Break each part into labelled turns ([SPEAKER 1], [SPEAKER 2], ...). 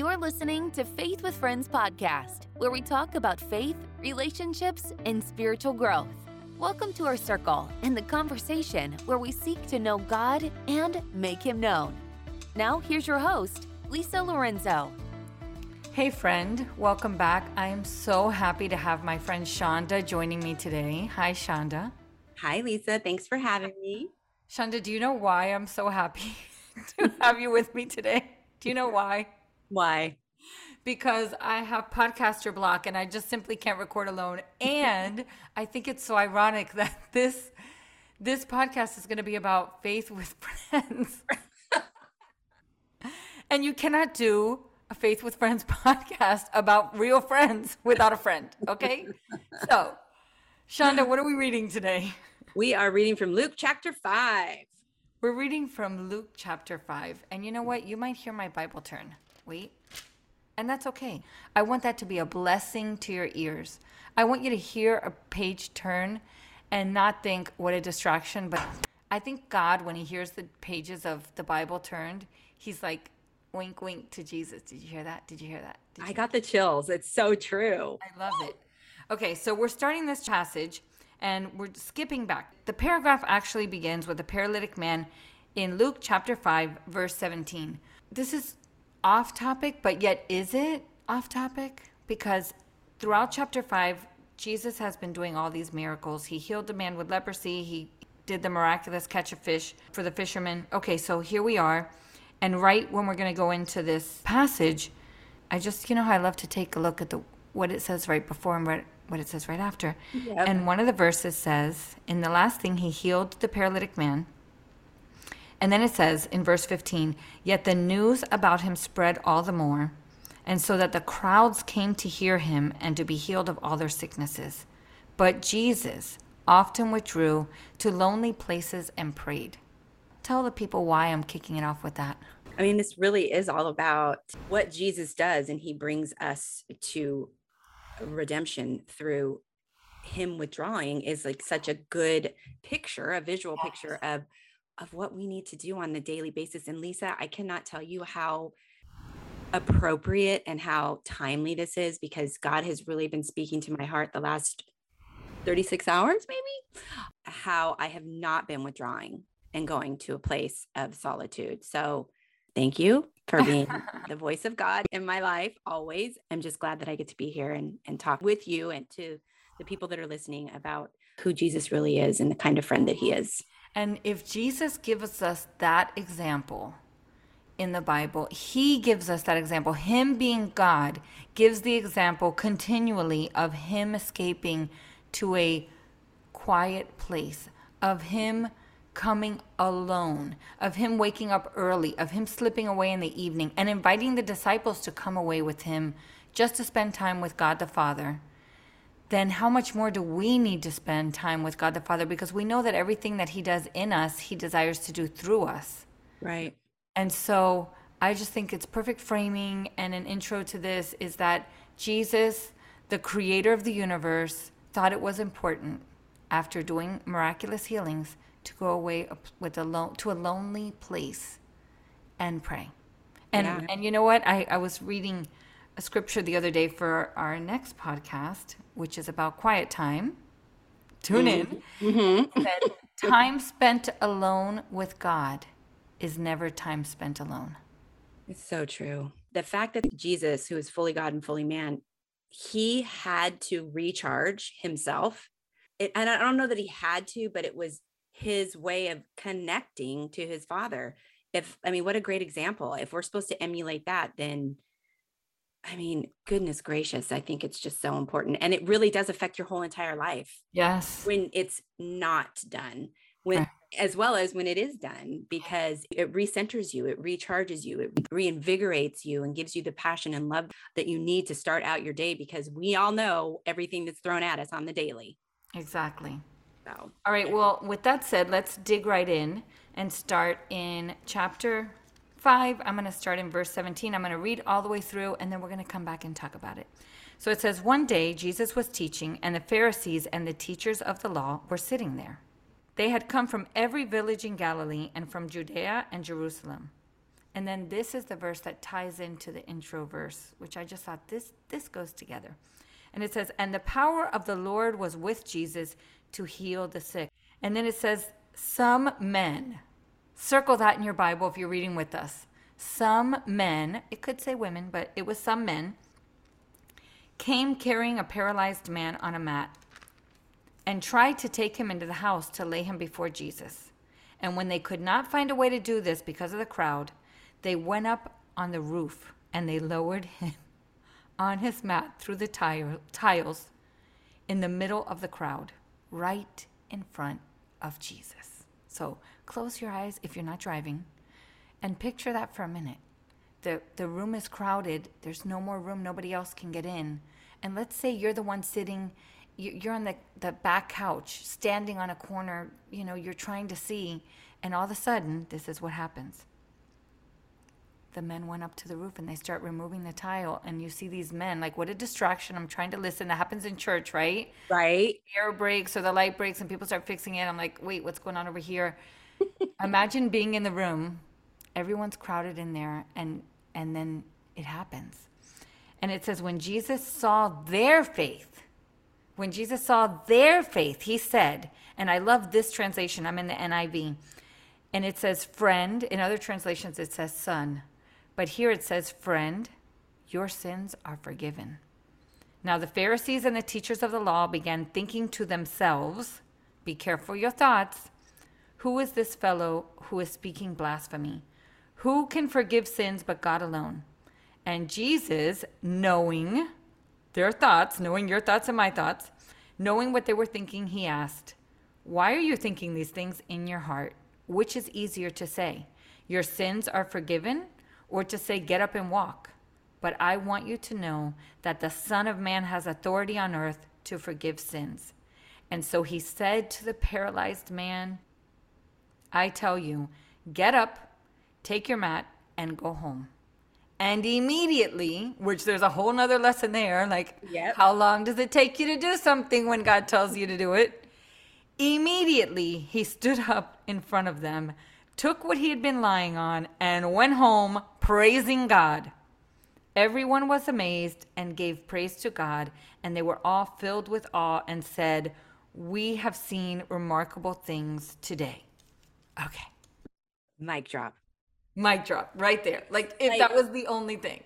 [SPEAKER 1] You're listening to Faith with Friends podcast, where we talk about faith, relationships, and spiritual growth. Welcome to our circle and the conversation where we seek to know God and make Him known. Now, here's your host, Lisa Lorenzo.
[SPEAKER 2] Hey, friend, welcome back. I am so happy to have my friend Shaunda joining me today. Hi, Shaunda.
[SPEAKER 3] Hi, Lisa. Thanks for having me.
[SPEAKER 2] Shaunda, do you know why I'm so happy to have you with me today? Do you know why?
[SPEAKER 3] Why?
[SPEAKER 2] Because I have podcaster block and I just simply can't record alone. And I think it's so ironic that this this podcast is going to be about faith with friends. and you cannot do a Faith with Friends podcast about real friends without a friend, okay? so, Shaunda, what are we reading today?
[SPEAKER 3] We are reading from Luke chapter 5.
[SPEAKER 2] We're reading from Luke chapter 5. And you know what? You might hear my Bible turn. Wait. And that's okay. I want that to be a blessing to your ears. I want you to hear a page turn and not think, what a distraction. But I think God, when He hears the pages of the Bible turned, He's like, wink, wink to Jesus. Did you hear that? Did you hear that? Did
[SPEAKER 3] I got the chills. It's so true.
[SPEAKER 2] I love it. Okay, so we're starting this passage and we're skipping back. The paragraph actually begins with a paralytic man in Luke chapter 5, verse 17. This is off topic, but yet is it off topic? Because throughout chapter 5, Jesus has been doing all these miracles. He healed the man with leprosy, he did the miraculous catch of fish for the fishermen. Okay, so here we are. And right when we're going to go into this passage, I just, you know how I love to take a look at the what it says right before and what, what it says right after.
[SPEAKER 3] Yep.
[SPEAKER 2] And one of the verses says, in the last thing, he healed the paralytic man. And then it says in verse 15, yet the news about him spread all the more, and so that the crowds came to hear him and to be healed of all their sicknesses. But Jesus often withdrew to lonely places and prayed. Tell the people why I'm kicking it off with that.
[SPEAKER 3] I mean, this really is all about what Jesus does, and he brings us to redemption through him withdrawing is like such a good picture, a visual picture of of what we need to do on the daily basis. And Lisa, I cannot tell you how appropriate and how timely this is because God has really been speaking to my heart the last 36 hours, maybe, how I have not been withdrawing and going to a place of solitude. So thank you for being the voice of God in my life always. I'm just glad that I get to be here and, and talk with you and to the people that are listening about who Jesus really is and the kind of friend that he is.
[SPEAKER 2] And if Jesus gives us that example in the Bible, he gives us that example. Him being God gives the example continually of him escaping to a quiet place, of him coming alone, of him waking up early, of him slipping away in the evening, and inviting the disciples to come away with him just to spend time with God the Father, then how much more do we need to spend time with God the Father? Because we know that everything that he does in us, he desires to do through us.
[SPEAKER 3] Right.
[SPEAKER 2] And so I just think it's perfect framing and an intro to this is that Jesus, the creator of the universe, thought it was important after doing miraculous healings to go away with a lo- to a lonely place and pray. And
[SPEAKER 3] Yeah.
[SPEAKER 2] and you know what? I, I was reading a scripture the other day for our next podcast, which is about quiet time. Tune in.
[SPEAKER 3] Mm-hmm.
[SPEAKER 2] That time spent alone with God is never time spent alone.
[SPEAKER 3] It's so true. The fact that Jesus, who is fully God and fully man, he had to recharge himself. It, and I don't know that he had to, but it was his way of connecting to his father. If I mean, what a great example. If we're supposed to emulate that, then I mean, goodness gracious, I think it's just so important. And it really does affect your whole entire life
[SPEAKER 2] Yes.
[SPEAKER 3] when it's not done when as well as when it is done because it recenters you it recharges you it reinvigorates you and gives you the passion and love that you need to start out your day because we all know everything that's thrown at us on the daily
[SPEAKER 2] Exactly.
[SPEAKER 3] so
[SPEAKER 2] All right. Well, with that said, let's dig right in and start in chapter 5. I'm going to start in verse 17. I'm going to read all the way through and then we're going to come back and talk about it. So it says, One day Jesus was teaching, and the Pharisees and the teachers of the law were sitting there. They had come from every village in Galilee and from Judea and Jerusalem. And then this is the verse that ties into the intro verse, which I just thought this this goes together. And it says, "And the power of the Lord was with Jesus to heal the sick." And then it says, "Some men." Circle that in your Bible if you're reading with us. Some men, it could say women, but it was some men, came carrying a paralyzed man on a mat and tried to take him into the house to lay him before Jesus. And when they could not find a way to do this because of the crowd, they went up on the roof and they lowered him on his mat through the tile, tiles in the middle of the crowd, right in front of Jesus. So close your eyes if you're not driving and picture that for a minute. The, the room is crowded, there's no more room, nobody else can get in. And let's say you're the one sitting, you're on the, the back couch, standing on a corner, you know, you're trying to see, and all of a sudden, this is what happens. The men went up to the roof and they start removing the tile and you see these men like what a distraction. I'm trying to listen. That happens in church right?
[SPEAKER 3] Right.
[SPEAKER 2] Air breaks or the light breaks and people start fixing it. I'm like wait what's going on over here imagine being in the room everyone's crowded in there and and then it happens and it says when jesus saw their faith when jesus saw their faith he said and i love this translation i'm in the niv and it says friend in other translations it says son but here it says, Friend, your sins are forgiven. Now the Pharisees and the teachers of the law began thinking to themselves, Be careful your thoughts. Who is this fellow who is speaking blasphemy? Who can forgive sins but God alone? And Jesus, knowing their thoughts, knowing your thoughts and my thoughts, knowing what they were thinking, he asked, Why are you thinking these things in your heart? Which is easier to say, Your sins are forgiven, or to say, Get up and walk. But I want you to know that the Son of Man has authority on earth to forgive sins. And so he said to the paralyzed man, I tell you, get up, take your mat, and go home. And immediately, which there's a whole nother lesson there, like yep. how long does it take you to do something when God tells you to do it? Immediately, he stood up in front of them took what he had been lying on, and went home praising God. Everyone was amazed and gave praise to God, and they were all filled with awe and said, We have seen remarkable things today. Okay.
[SPEAKER 3] Mic drop.
[SPEAKER 2] Mic drop right there. Like if like, that was the only thing.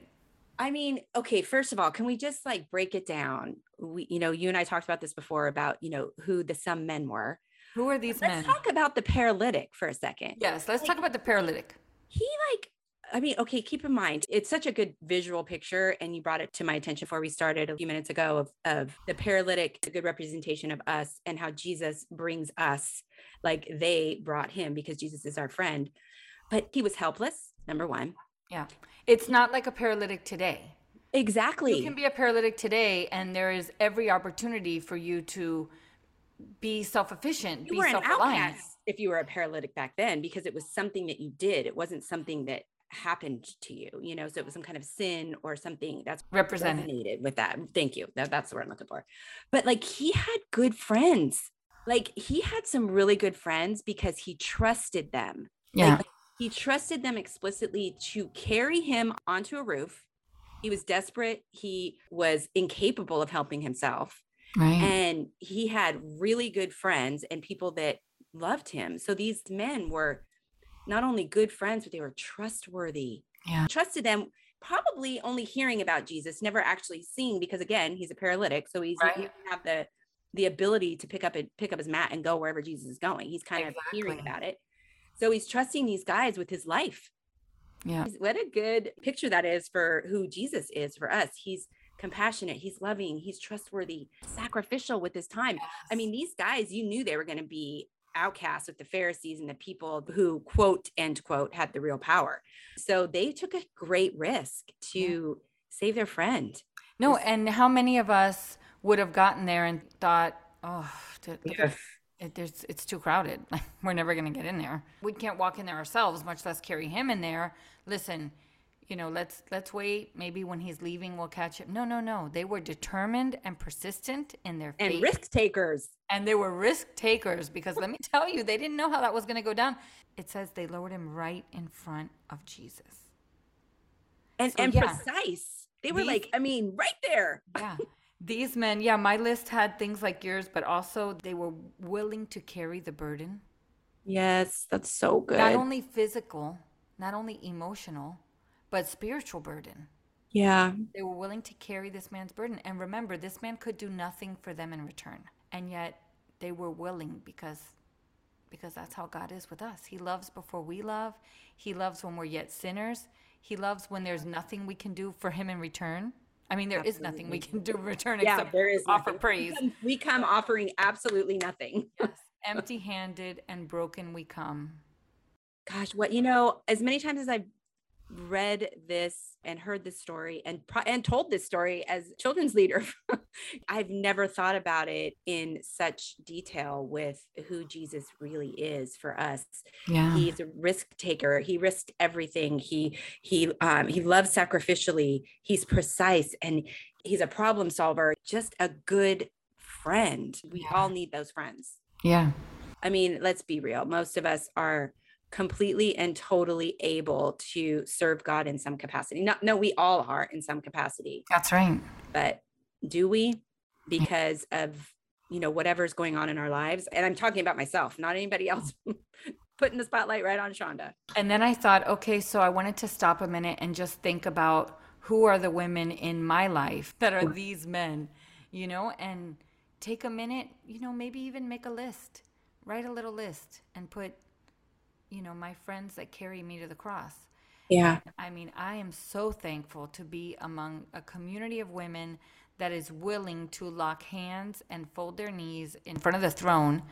[SPEAKER 3] I mean, okay, first of all, can we just like break it down? We, you know, you and I talked about this before about, you know, who the some men were.
[SPEAKER 2] Who are these
[SPEAKER 3] let's
[SPEAKER 2] men?
[SPEAKER 3] Let's talk about the paralytic for a second.
[SPEAKER 2] Yes, let's like, talk about the paralytic.
[SPEAKER 3] He like I mean, okay, keep in mind, it's such a good visual picture. And you brought it to my attention before we started a few minutes ago of, of the paralytic, a good representation of us and how Jesus brings us like they brought him because Jesus is our friend. But he was helpless, number one.
[SPEAKER 2] Yeah. It's not like a paralytic today.
[SPEAKER 3] Exactly.
[SPEAKER 2] You can be a paralytic today, and there is every opportunity for you to be self-efficient,
[SPEAKER 3] you
[SPEAKER 2] be
[SPEAKER 3] were
[SPEAKER 2] self-reliant.
[SPEAKER 3] if you were a paralytic back then because it was something that you did. It wasn't something that happened to you, you know, so it was some kind of sin or something that's
[SPEAKER 2] represented
[SPEAKER 3] with that. Thank you. That, that's the word I'm looking for. But like he had good friends. Like he had some really good friends because he trusted them.
[SPEAKER 2] Yeah.
[SPEAKER 3] Like, he trusted them explicitly to carry him onto a roof. He was desperate. He was incapable of helping himself.
[SPEAKER 2] Right.
[SPEAKER 3] And he had really good friends and people that loved him. So these men were not only good friends, but they were trustworthy.
[SPEAKER 2] Yeah.
[SPEAKER 3] Trusted them, probably only hearing about Jesus, never actually seeing, because again, he's a paralytic. So he's right. he have the the ability to pick up and pick up his mat and go wherever Jesus is going. He's kind exactly. of hearing about it. So he's trusting these guys with his life.
[SPEAKER 2] Yeah.
[SPEAKER 3] What a good picture that is for who Jesus is for us. He's compassionate, he's loving, he's trustworthy, sacrificial with his time. Yes. I mean, these guys, you knew they were going to be outcasts with the Pharisees and the people who, quote, end quote, had the real power. So they took a great risk to yeah. save their friend.
[SPEAKER 2] No, and how many of us would have gotten there and thought, oh, it, there's, it's too crowded. We're never going to get in there. We can't walk in there ourselves, much less carry him in there. Listen, you know, let's let's wait. Maybe when he's leaving, we'll catch him. No, no, no. They were determined and persistent in their
[SPEAKER 3] and risk takers
[SPEAKER 2] and they were risk takers because let me tell you, they didn't know how that was going to go down. It says they lowered him right in front of Jesus.
[SPEAKER 3] And
[SPEAKER 2] So,
[SPEAKER 3] and
[SPEAKER 2] yeah.
[SPEAKER 3] precise. They were
[SPEAKER 2] These-
[SPEAKER 3] like, I mean, right there.
[SPEAKER 2] Yeah. These men, yeah, my list had things like yours, but also they were willing to carry the burden.
[SPEAKER 3] Yes, that's so good.
[SPEAKER 2] Not only physical, not only emotional, but spiritual burden.
[SPEAKER 3] yeah.
[SPEAKER 2] They were willing to carry this man's burden. And remember, this man could do nothing for them in return. And yet they were willing because because that's how God is with us. He loves before we love. He loves when we're yet sinners. He loves when there's nothing we can do for him in return. I mean, there is nothing we can do in return
[SPEAKER 3] Yeah,
[SPEAKER 2] except
[SPEAKER 3] there is
[SPEAKER 2] offer
[SPEAKER 3] nothing.
[SPEAKER 2] praise.
[SPEAKER 3] We come, we come offering absolutely nothing.
[SPEAKER 2] Yes. Empty handed and broken we come.
[SPEAKER 3] Gosh, what you know, as many times as I've read this and heard this story and and told this story as children's leader, I've never thought about it in such detail with who Jesus really is for us.
[SPEAKER 2] Yeah.
[SPEAKER 3] He's a risk taker. He risked everything. He he um, he loves sacrificially. He's precise and he's a problem solver. Just a good friend. We
[SPEAKER 2] Yeah.
[SPEAKER 3] all need those friends.
[SPEAKER 2] Yeah.
[SPEAKER 3] I mean, let's be real. Most of us are completely and totally able to serve God in some capacity. No, no, we all are in some capacity,
[SPEAKER 2] That's right.
[SPEAKER 3] but do we? Because of you know whatever's going on in our lives, and I'm talking about myself, not anybody else. Putting the spotlight right on Shaunda.
[SPEAKER 2] And then I thought, okay, so I wanted to stop a minute and just think about who are the women in my life that are these men, you know, and take a minute, you know, maybe even make a list, write a little list and put, you know, my friends that carry me to the cross.
[SPEAKER 3] Yeah,
[SPEAKER 2] I mean, I am so thankful to be among a community of women that is willing to lock hands and fold their knees in front of the throne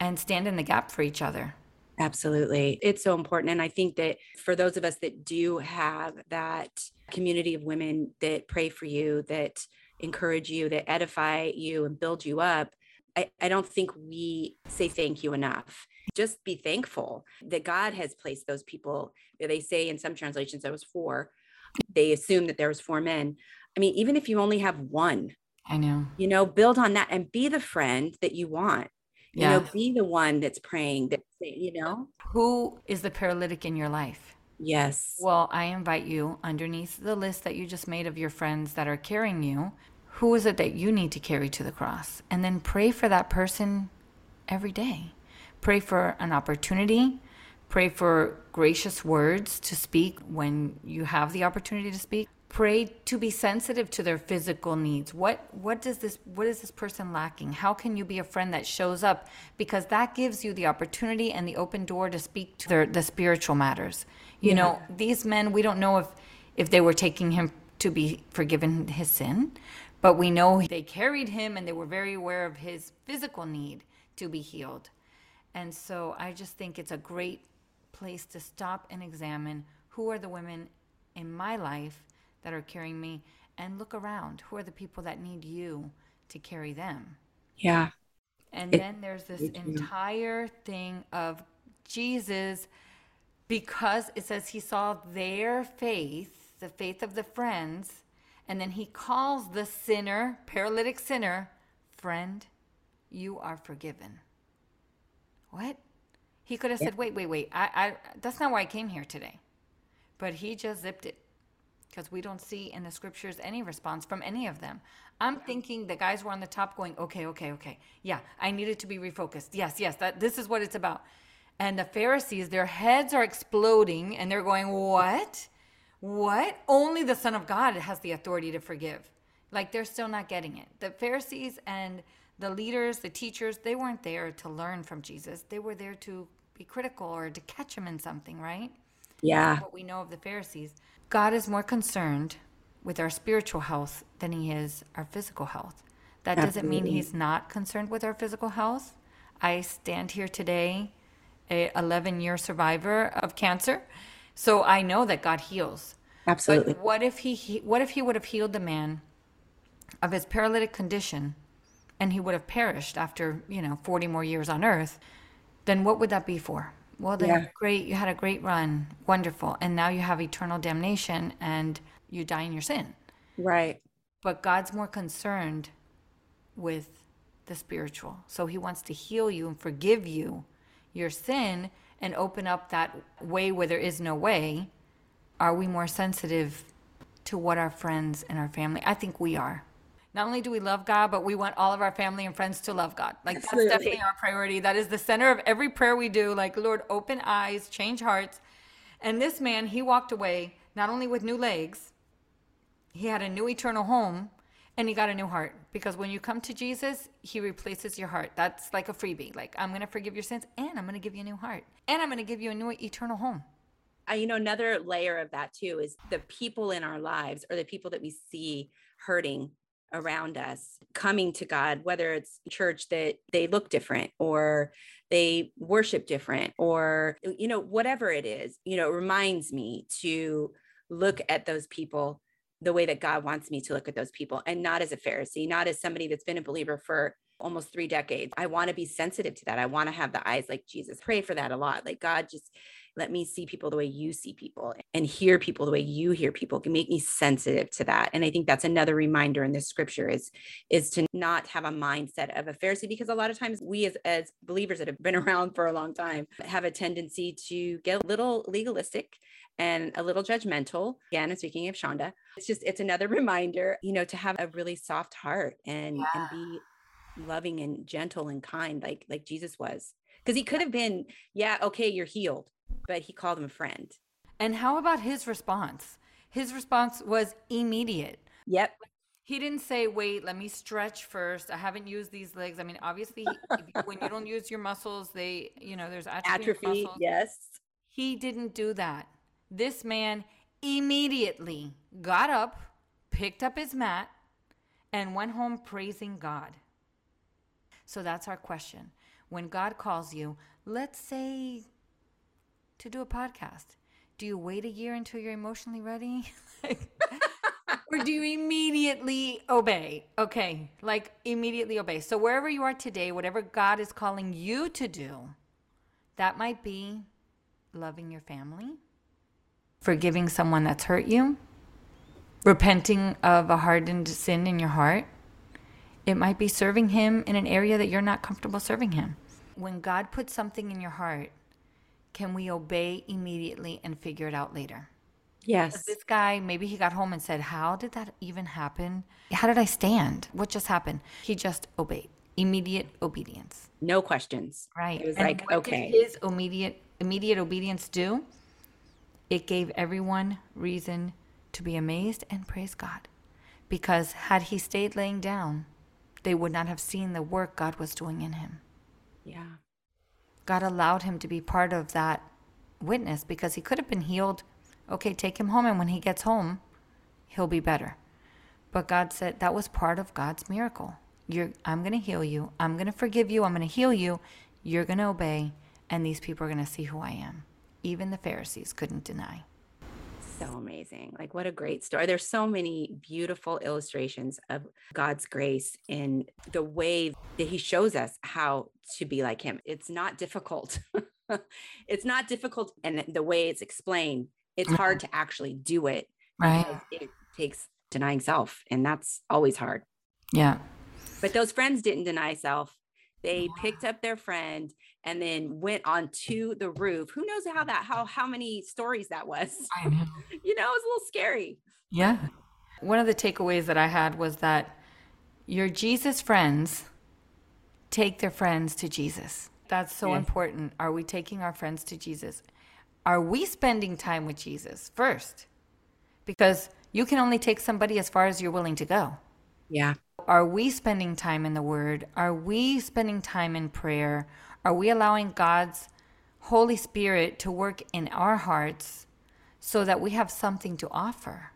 [SPEAKER 2] and stand in the gap for each other.
[SPEAKER 3] absolutely. It's so important, and I think that for those of us that do have that community of women that pray for you, that encourage you, that edify you, and build you up. I, I don't think we say thank you enough. Just be thankful that God has placed those people. They say in some translations there was four. They assume that there was four men. I mean, even if you only have one,
[SPEAKER 2] I know.
[SPEAKER 3] you know, build on that and be the friend that you want. You
[SPEAKER 2] Yeah.
[SPEAKER 3] know, be the one that's praying. That you know,
[SPEAKER 2] Who is the paralytic in your life?
[SPEAKER 3] yes,
[SPEAKER 2] Well, I invite you underneath the list that you just made of your friends that are carrying you. Who is it that you need to carry to the cross? And then pray for that person every day. Pray for an opportunity. Pray for gracious words to speak when you have the opportunity to speak. Pray to be sensitive to their physical needs. What what does this what is this person lacking? How can you be a friend that shows up because that gives you the opportunity and the open door to speak to their, the spiritual matters. You know, these men we don't know if if they were taking him to be forgiven his sin, but we know they carried him and they were very aware of his physical need to be healed. And so I just think it's a great place to stop and examine who are the women in my life that are carrying me and look around. Who are the people that need you to carry them?
[SPEAKER 3] yeah,
[SPEAKER 2] And
[SPEAKER 3] It-
[SPEAKER 2] then there's this entire thing of Jesus, because it says he saw their faith, the faith of the friends, and then he calls the sinner, paralytic sinner, friend, you are forgiven. What? He could have said, wait, wait, wait, I, I, that's not why I came here today. But he just zipped it because we don't see in the scriptures any response from any of them. I'm thinking the guys were on the top going, okay, okay, okay. Yeah, I needed to be refocused. Yes, yes, that this is what it's about. And the Pharisees, their heads are exploding and they're going, What? What? Only the Son of God has the authority to forgive. Like they're still not getting it. The Pharisees and the leaders, the teachers, they weren't there to learn from Jesus. They were there to be critical or to catch him in something, right?
[SPEAKER 3] yeah,
[SPEAKER 2] what we know of the Pharisees. God is more concerned with our spiritual health than he is our physical health. That doesn't mean he's not concerned with our physical health. I stand here today, a 11 year survivor of cancer, so I know that God heals.
[SPEAKER 3] absolutely.
[SPEAKER 2] But what if he what if he would have healed the man of his paralytic condition and he would have perished after, you know, 40 more years on earth? Then what would that be for? Well, then
[SPEAKER 3] Yeah.
[SPEAKER 2] great, you had a great run. Wonderful. And now you have eternal damnation and you die in your sin.
[SPEAKER 3] Right.
[SPEAKER 2] But God's more concerned with the spiritual. So he wants to heal you and forgive you your sin and open up that way where there is no way. Are we more sensitive to what our friends and our family? I think we are. Not only do we love God, but we want all of our family and friends to love God. Like that's
[SPEAKER 3] Absolutely.
[SPEAKER 2] definitely our priority. That is the center of every prayer we do. Like, Lord, open eyes, change hearts. And this man, he walked away not only with new legs, he had a new eternal home and he got a new heart because when you come to Jesus, he replaces your heart. That's like a freebie. Like, I'm going to forgive your sins and I'm going to give you a new heart and I'm going to give you a new eternal home.
[SPEAKER 3] Uh, you know, another layer of that too is the people in our lives or the people that we see hurting around us coming to God, whether it's church that they look different or they worship different or, you know, whatever it is, you know, it reminds me to look at those people the way that God wants me to look at those people and not as a Pharisee, not as somebody that's been a believer for almost three decades. I want to be sensitive to that. I want to have the eyes like Jesus. Pray for that a lot. Like God, just let me see people the way you see people and hear people the way you hear people can make me sensitive to that. And I think that's another reminder in this scripture is is to not have a mindset of a Pharisee because a lot of times we as as believers that have been around for a long time have a tendency to get a little legalistic and a little judgmental. Again, I'm speaking of Shaunda. It's just it's another reminder, you know, to have a really soft heart and
[SPEAKER 2] Yeah.
[SPEAKER 3] and be loving and gentle and kind like like Jesus was. Because he could have been, yeah, okay, you're healed, but he called him a friend.
[SPEAKER 2] And how about his response? His response was immediate.
[SPEAKER 3] Yep.
[SPEAKER 2] He didn't say, wait, let me stretch first. I haven't used these legs. I mean, obviously, when you don't use your muscles, they, you know, there's atrophy.
[SPEAKER 3] Atrophy. Yes.
[SPEAKER 2] He didn't do that. This man immediately got up, picked up his mat, and went home praising God. So that's our question. When God calls you, let's say to do a podcast, do you wait a year until you're emotionally ready? or do you immediately obey? Okay, like immediately obey. So wherever you are today, whatever God is calling you to do, that might be loving your family, forgiving someone that's hurt you, repenting of a hardened sin in your heart. It might be serving Him in an area that you're not comfortable serving Him. When God puts something in your heart, can we obey immediately and figure it out later?
[SPEAKER 3] Yes.
[SPEAKER 2] This guy, maybe he got home and said, How did that even happen? How did I stand? What just happened? He just obeyed. Immediate obedience.
[SPEAKER 3] No questions.
[SPEAKER 2] Right.
[SPEAKER 3] It was
[SPEAKER 2] And
[SPEAKER 3] like,
[SPEAKER 2] what did
[SPEAKER 3] okay.
[SPEAKER 2] his immediate immediate obedience do? It gave everyone reason to be amazed and praise God. Because had he stayed laying down, they would not have seen the work God was doing in him.
[SPEAKER 3] Yeah.
[SPEAKER 2] God allowed him to be part of that witness because he could have been healed. Okay, take him home, and when he gets home, he'll be better. But God said that was part of God's miracle. You're, I'm going to heal you. I'm going to forgive you. I'm going to heal you. You're going to obey, and these people are going to see who I am. Even the Pharisees couldn't deny.
[SPEAKER 3] So amazing. Like, what a great story. There's so many beautiful illustrations of God's grace in the way that He shows us how to be like Him. It's not difficult. it's not difficult. And the way it's explained, it's mm-hmm. hard to actually do it
[SPEAKER 2] Right?
[SPEAKER 3] it takes denying self. And that's always hard.
[SPEAKER 2] Yeah.
[SPEAKER 3] But those friends didn't deny self. They picked up their friend and then went onto the roof. Who knows how that how how many stories that was?
[SPEAKER 2] I know.
[SPEAKER 3] You know, it was a little scary.
[SPEAKER 2] Yeah. One of the takeaways that I had was that your Jesus friends take their friends to Jesus. That's so
[SPEAKER 3] Yes.
[SPEAKER 2] important. Are we taking our friends to Jesus? Are we spending time with Jesus first? Because you can only take somebody as far as you're willing to go.
[SPEAKER 3] Yeah.
[SPEAKER 2] Are we spending time in the Word? Are we spending time in prayer? Are we allowing God's Holy Spirit to work in our hearts so that we have something to offer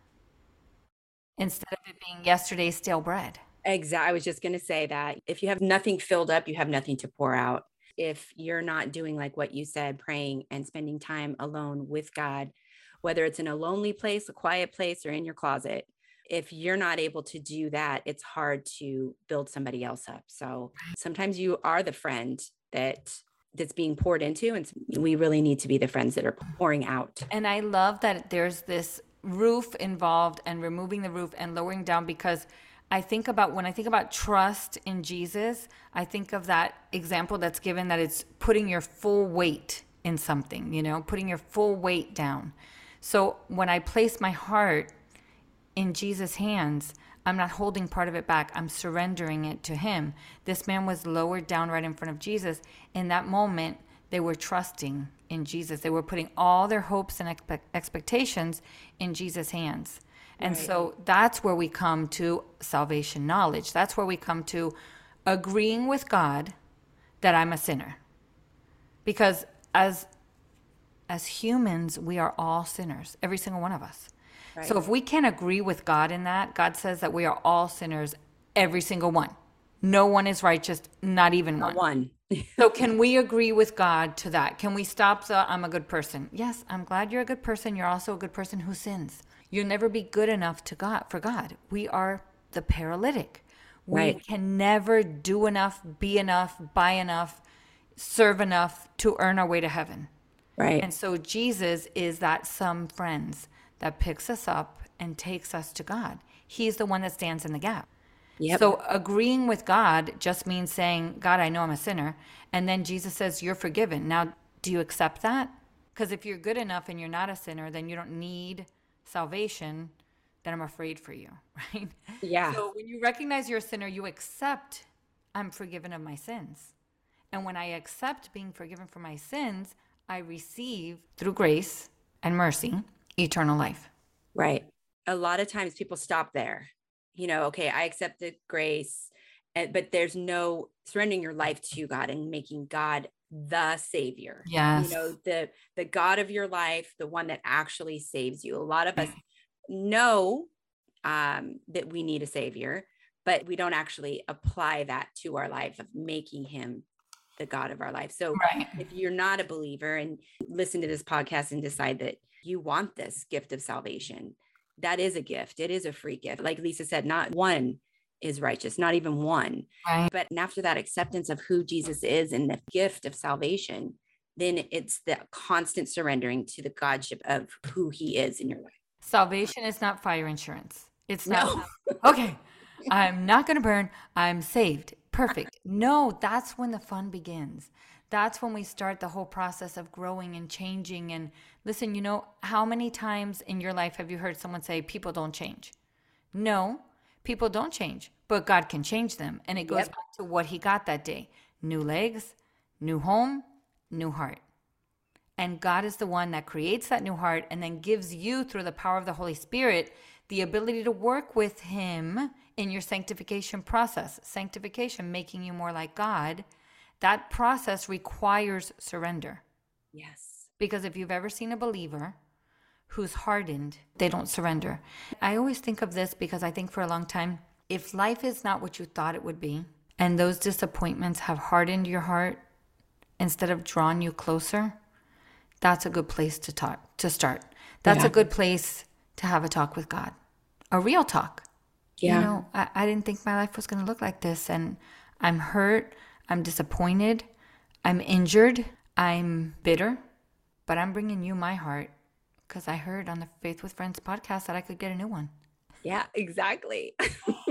[SPEAKER 2] instead of it being yesterday's stale bread?
[SPEAKER 3] Exactly. I was just going to say that if you have nothing filled up, you have nothing to pour out. If you're not doing like what you said, praying and spending time alone with God, whether it's in a lonely place, a quiet place, or in your closet, if you're not able to do that, it's hard to build somebody else up. So sometimes you are the friend that that's being poured into and we really need to be the friends that are pouring out.
[SPEAKER 2] And I love that there's this roof involved and removing the roof and lowering down because I think about when I think about trust in Jesus, I think of that example that's given that it's putting your full weight in something, you know, putting your full weight down. So when I place my heart in Jesus' hands, I'm not holding part of it back. I'm surrendering it to Him. This man was lowered down right in front of Jesus. In that moment, they were trusting in Jesus. They were putting all their hopes and expe- expectations in Jesus' hands. And right. so that's where we come to salvation knowledge. That's where we come to agreeing with God that I'm a sinner. Because as as humans, we are all sinners, every single one of us. Right. So if we can't agree with God in that, God says that we are all sinners, every single one. No one is righteous, not even
[SPEAKER 3] not
[SPEAKER 2] one. one. so can we agree with God to that? Can we stop the I'm a good person? Yes, I'm glad you're a good person. You're also a good person who sins. You'll never be good enough to God for God. We are the paralytic. We right. can never do enough, be enough, buy enough, serve enough to earn our way to heaven.
[SPEAKER 3] Right.
[SPEAKER 2] And so Jesus is that some friends that picks us up and takes us to God. He's the one that stands in the gap. Yep. So agreeing with God just means saying, God, I know I'm a sinner. And then Jesus says, You're forgiven. Now, do you accept that? Because if you're good enough and you're not a sinner, then you don't need salvation, then I'm afraid for you, right?
[SPEAKER 3] Yeah.
[SPEAKER 2] So when you recognize you're a sinner, you accept I'm forgiven of my sins. And when I accept being forgiven for my sins, I receive through grace and mercy eternal life.
[SPEAKER 3] Right. A lot of times people stop there. You know, okay, I accept the grace, but there's no surrendering your life to God and making God the savior
[SPEAKER 2] yes
[SPEAKER 3] you know the the god of your life the one that actually saves you a lot of us know um that we need a savior but we don't actually apply that to our life of making him the god of our life so right. if you're not a believer and listen to this podcast and decide that you want this gift of salvation that is a gift it is a free gift like lisa said not one is righteous, not even one. Right. But after that acceptance of who Jesus is and the gift of salvation, then it's the constant surrendering to the Godship of who he is in your life.
[SPEAKER 2] Salvation is not fire insurance. It's not, no. okay, I'm not going to burn. I'm saved. Perfect. No, that's when the fun begins. That's when we start the whole process of growing and changing. And listen, you know, how many times in your life have you heard someone say, people don't change? No, People don't change, but God can change them. And it goes yep. back to what he got that day new legs, new home, new heart. And God is the one that creates that new heart and then gives you, through the power of the Holy Spirit, the ability to work with Him in your sanctification process. Sanctification, making you more like God, that process requires surrender.
[SPEAKER 3] Yes.
[SPEAKER 2] Because if you've ever seen a believer who's hardened, they don't surrender. I always think of this because I think for a long time, if life is not what you thought it would be, and those disappointments have hardened your heart instead of drawn you closer, that's a good place to talk to start. That's yeah. a good place to have a talk with God. A real talk. Yeah. You know, I, I didn't think my life was gonna look like this and I'm hurt, I'm disappointed, I'm injured, I'm bitter, but I'm bringing you my heart because I heard on the Faith with Friends podcast that I could get a new one.
[SPEAKER 3] Yeah, exactly.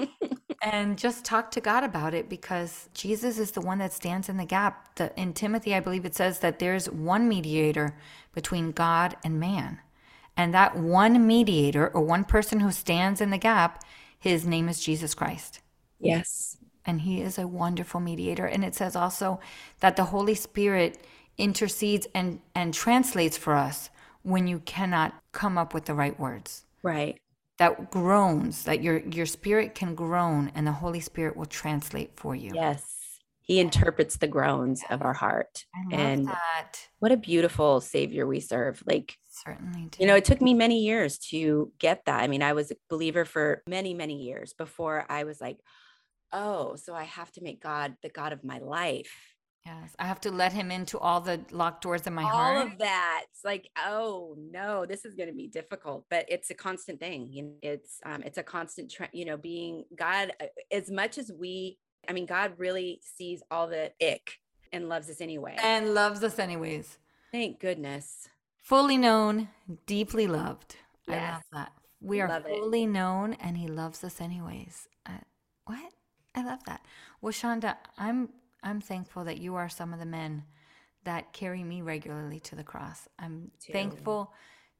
[SPEAKER 2] and just talk to God about it because Jesus is the one that stands in the gap. The, in Timothy, I believe it says that there's one mediator between God and man. And that one mediator or one person who stands in the gap, his name is Jesus Christ.
[SPEAKER 3] Yes.
[SPEAKER 2] And he is a wonderful mediator. And it says also that the Holy Spirit intercedes and, and translates for us when you cannot come up with the right words.
[SPEAKER 3] Right.
[SPEAKER 2] That groans, that your your spirit can groan and the Holy Spirit will translate for you.
[SPEAKER 3] Yes. He interprets the groans of our heart. and
[SPEAKER 2] that.
[SPEAKER 3] what a beautiful savior we serve. Like
[SPEAKER 2] certainly do.
[SPEAKER 3] You know, it took me many years to get that. I mean, I was a believer for many, many years before I was like, oh, so I have to make God the God of my life
[SPEAKER 2] Yes, I have to let him into all the locked doors in my
[SPEAKER 3] all
[SPEAKER 2] heart.
[SPEAKER 3] All of that. It's like, oh no, this is going to be difficult, but it's a constant thing. It's um, it's a constant, tra- you know, being God. Uh, as much as we, I mean, God really sees all the ick and loves us anyway,
[SPEAKER 2] and loves us anyways.
[SPEAKER 3] Thank goodness.
[SPEAKER 2] Fully known, deeply loved. Yes. I love that. We are
[SPEAKER 3] Love it.
[SPEAKER 2] fully known, and He loves us anyways. Uh, what? I love that. Well, Shaunda, I'm I'm thankful that you are some of the men that carry me regularly to the cross. I'm
[SPEAKER 3] too.
[SPEAKER 2] thankful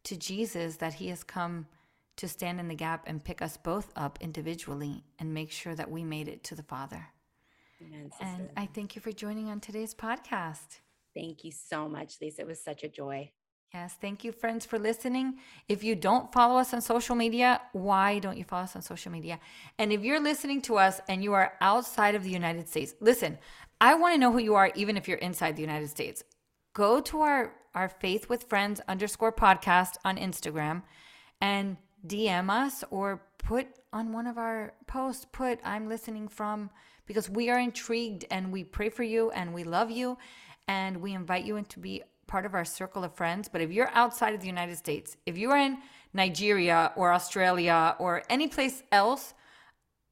[SPEAKER 2] to Jesus that He has come to stand in the gap and pick us both up individually and make sure that we made it to the Father.
[SPEAKER 3] Amen,
[SPEAKER 2] And. I thank you for joining on today's podcast.
[SPEAKER 3] Thank you so much, Lisa. It was such a joy.
[SPEAKER 2] Yes, thank you, friends, for listening. If you don't follow us on social media, why don't you follow us on social media? And if you're listening to us and you are outside of the United States, listen, I want to know who you are, even if you're inside the United States. Go to our, our Faith with Friends underscore podcast on Instagram and DM us or put on one of our posts, put I'm listening from, because we are intrigued and we pray for you and we love you and we invite you in to be part of our circle of friends. But if you're outside of the United States, if you are in Nigeria or Australia or any place else,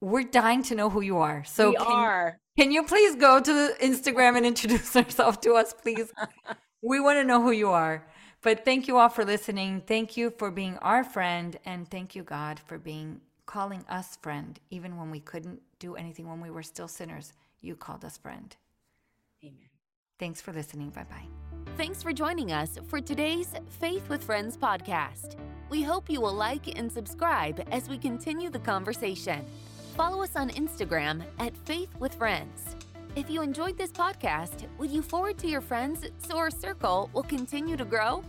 [SPEAKER 2] we're dying to know who you are. So
[SPEAKER 3] we
[SPEAKER 2] can,
[SPEAKER 3] are.
[SPEAKER 2] can you please go to the Instagram and introduce yourself to us, please? we want to know who you are. But thank you all for listening. Thank you for being our friend. And thank you, God, for being calling us friend. Even when we couldn't do anything, when we were still sinners, you called us friend.
[SPEAKER 3] Amen.
[SPEAKER 2] Thanks for listening. Bye bye.
[SPEAKER 1] Thanks for joining us for today's Faith with Friends podcast. We hope you will like and subscribe as we continue the conversation. Follow us on Instagram at Faith with Friends. If you enjoyed this podcast, would you forward to your friends so our circle will continue to grow?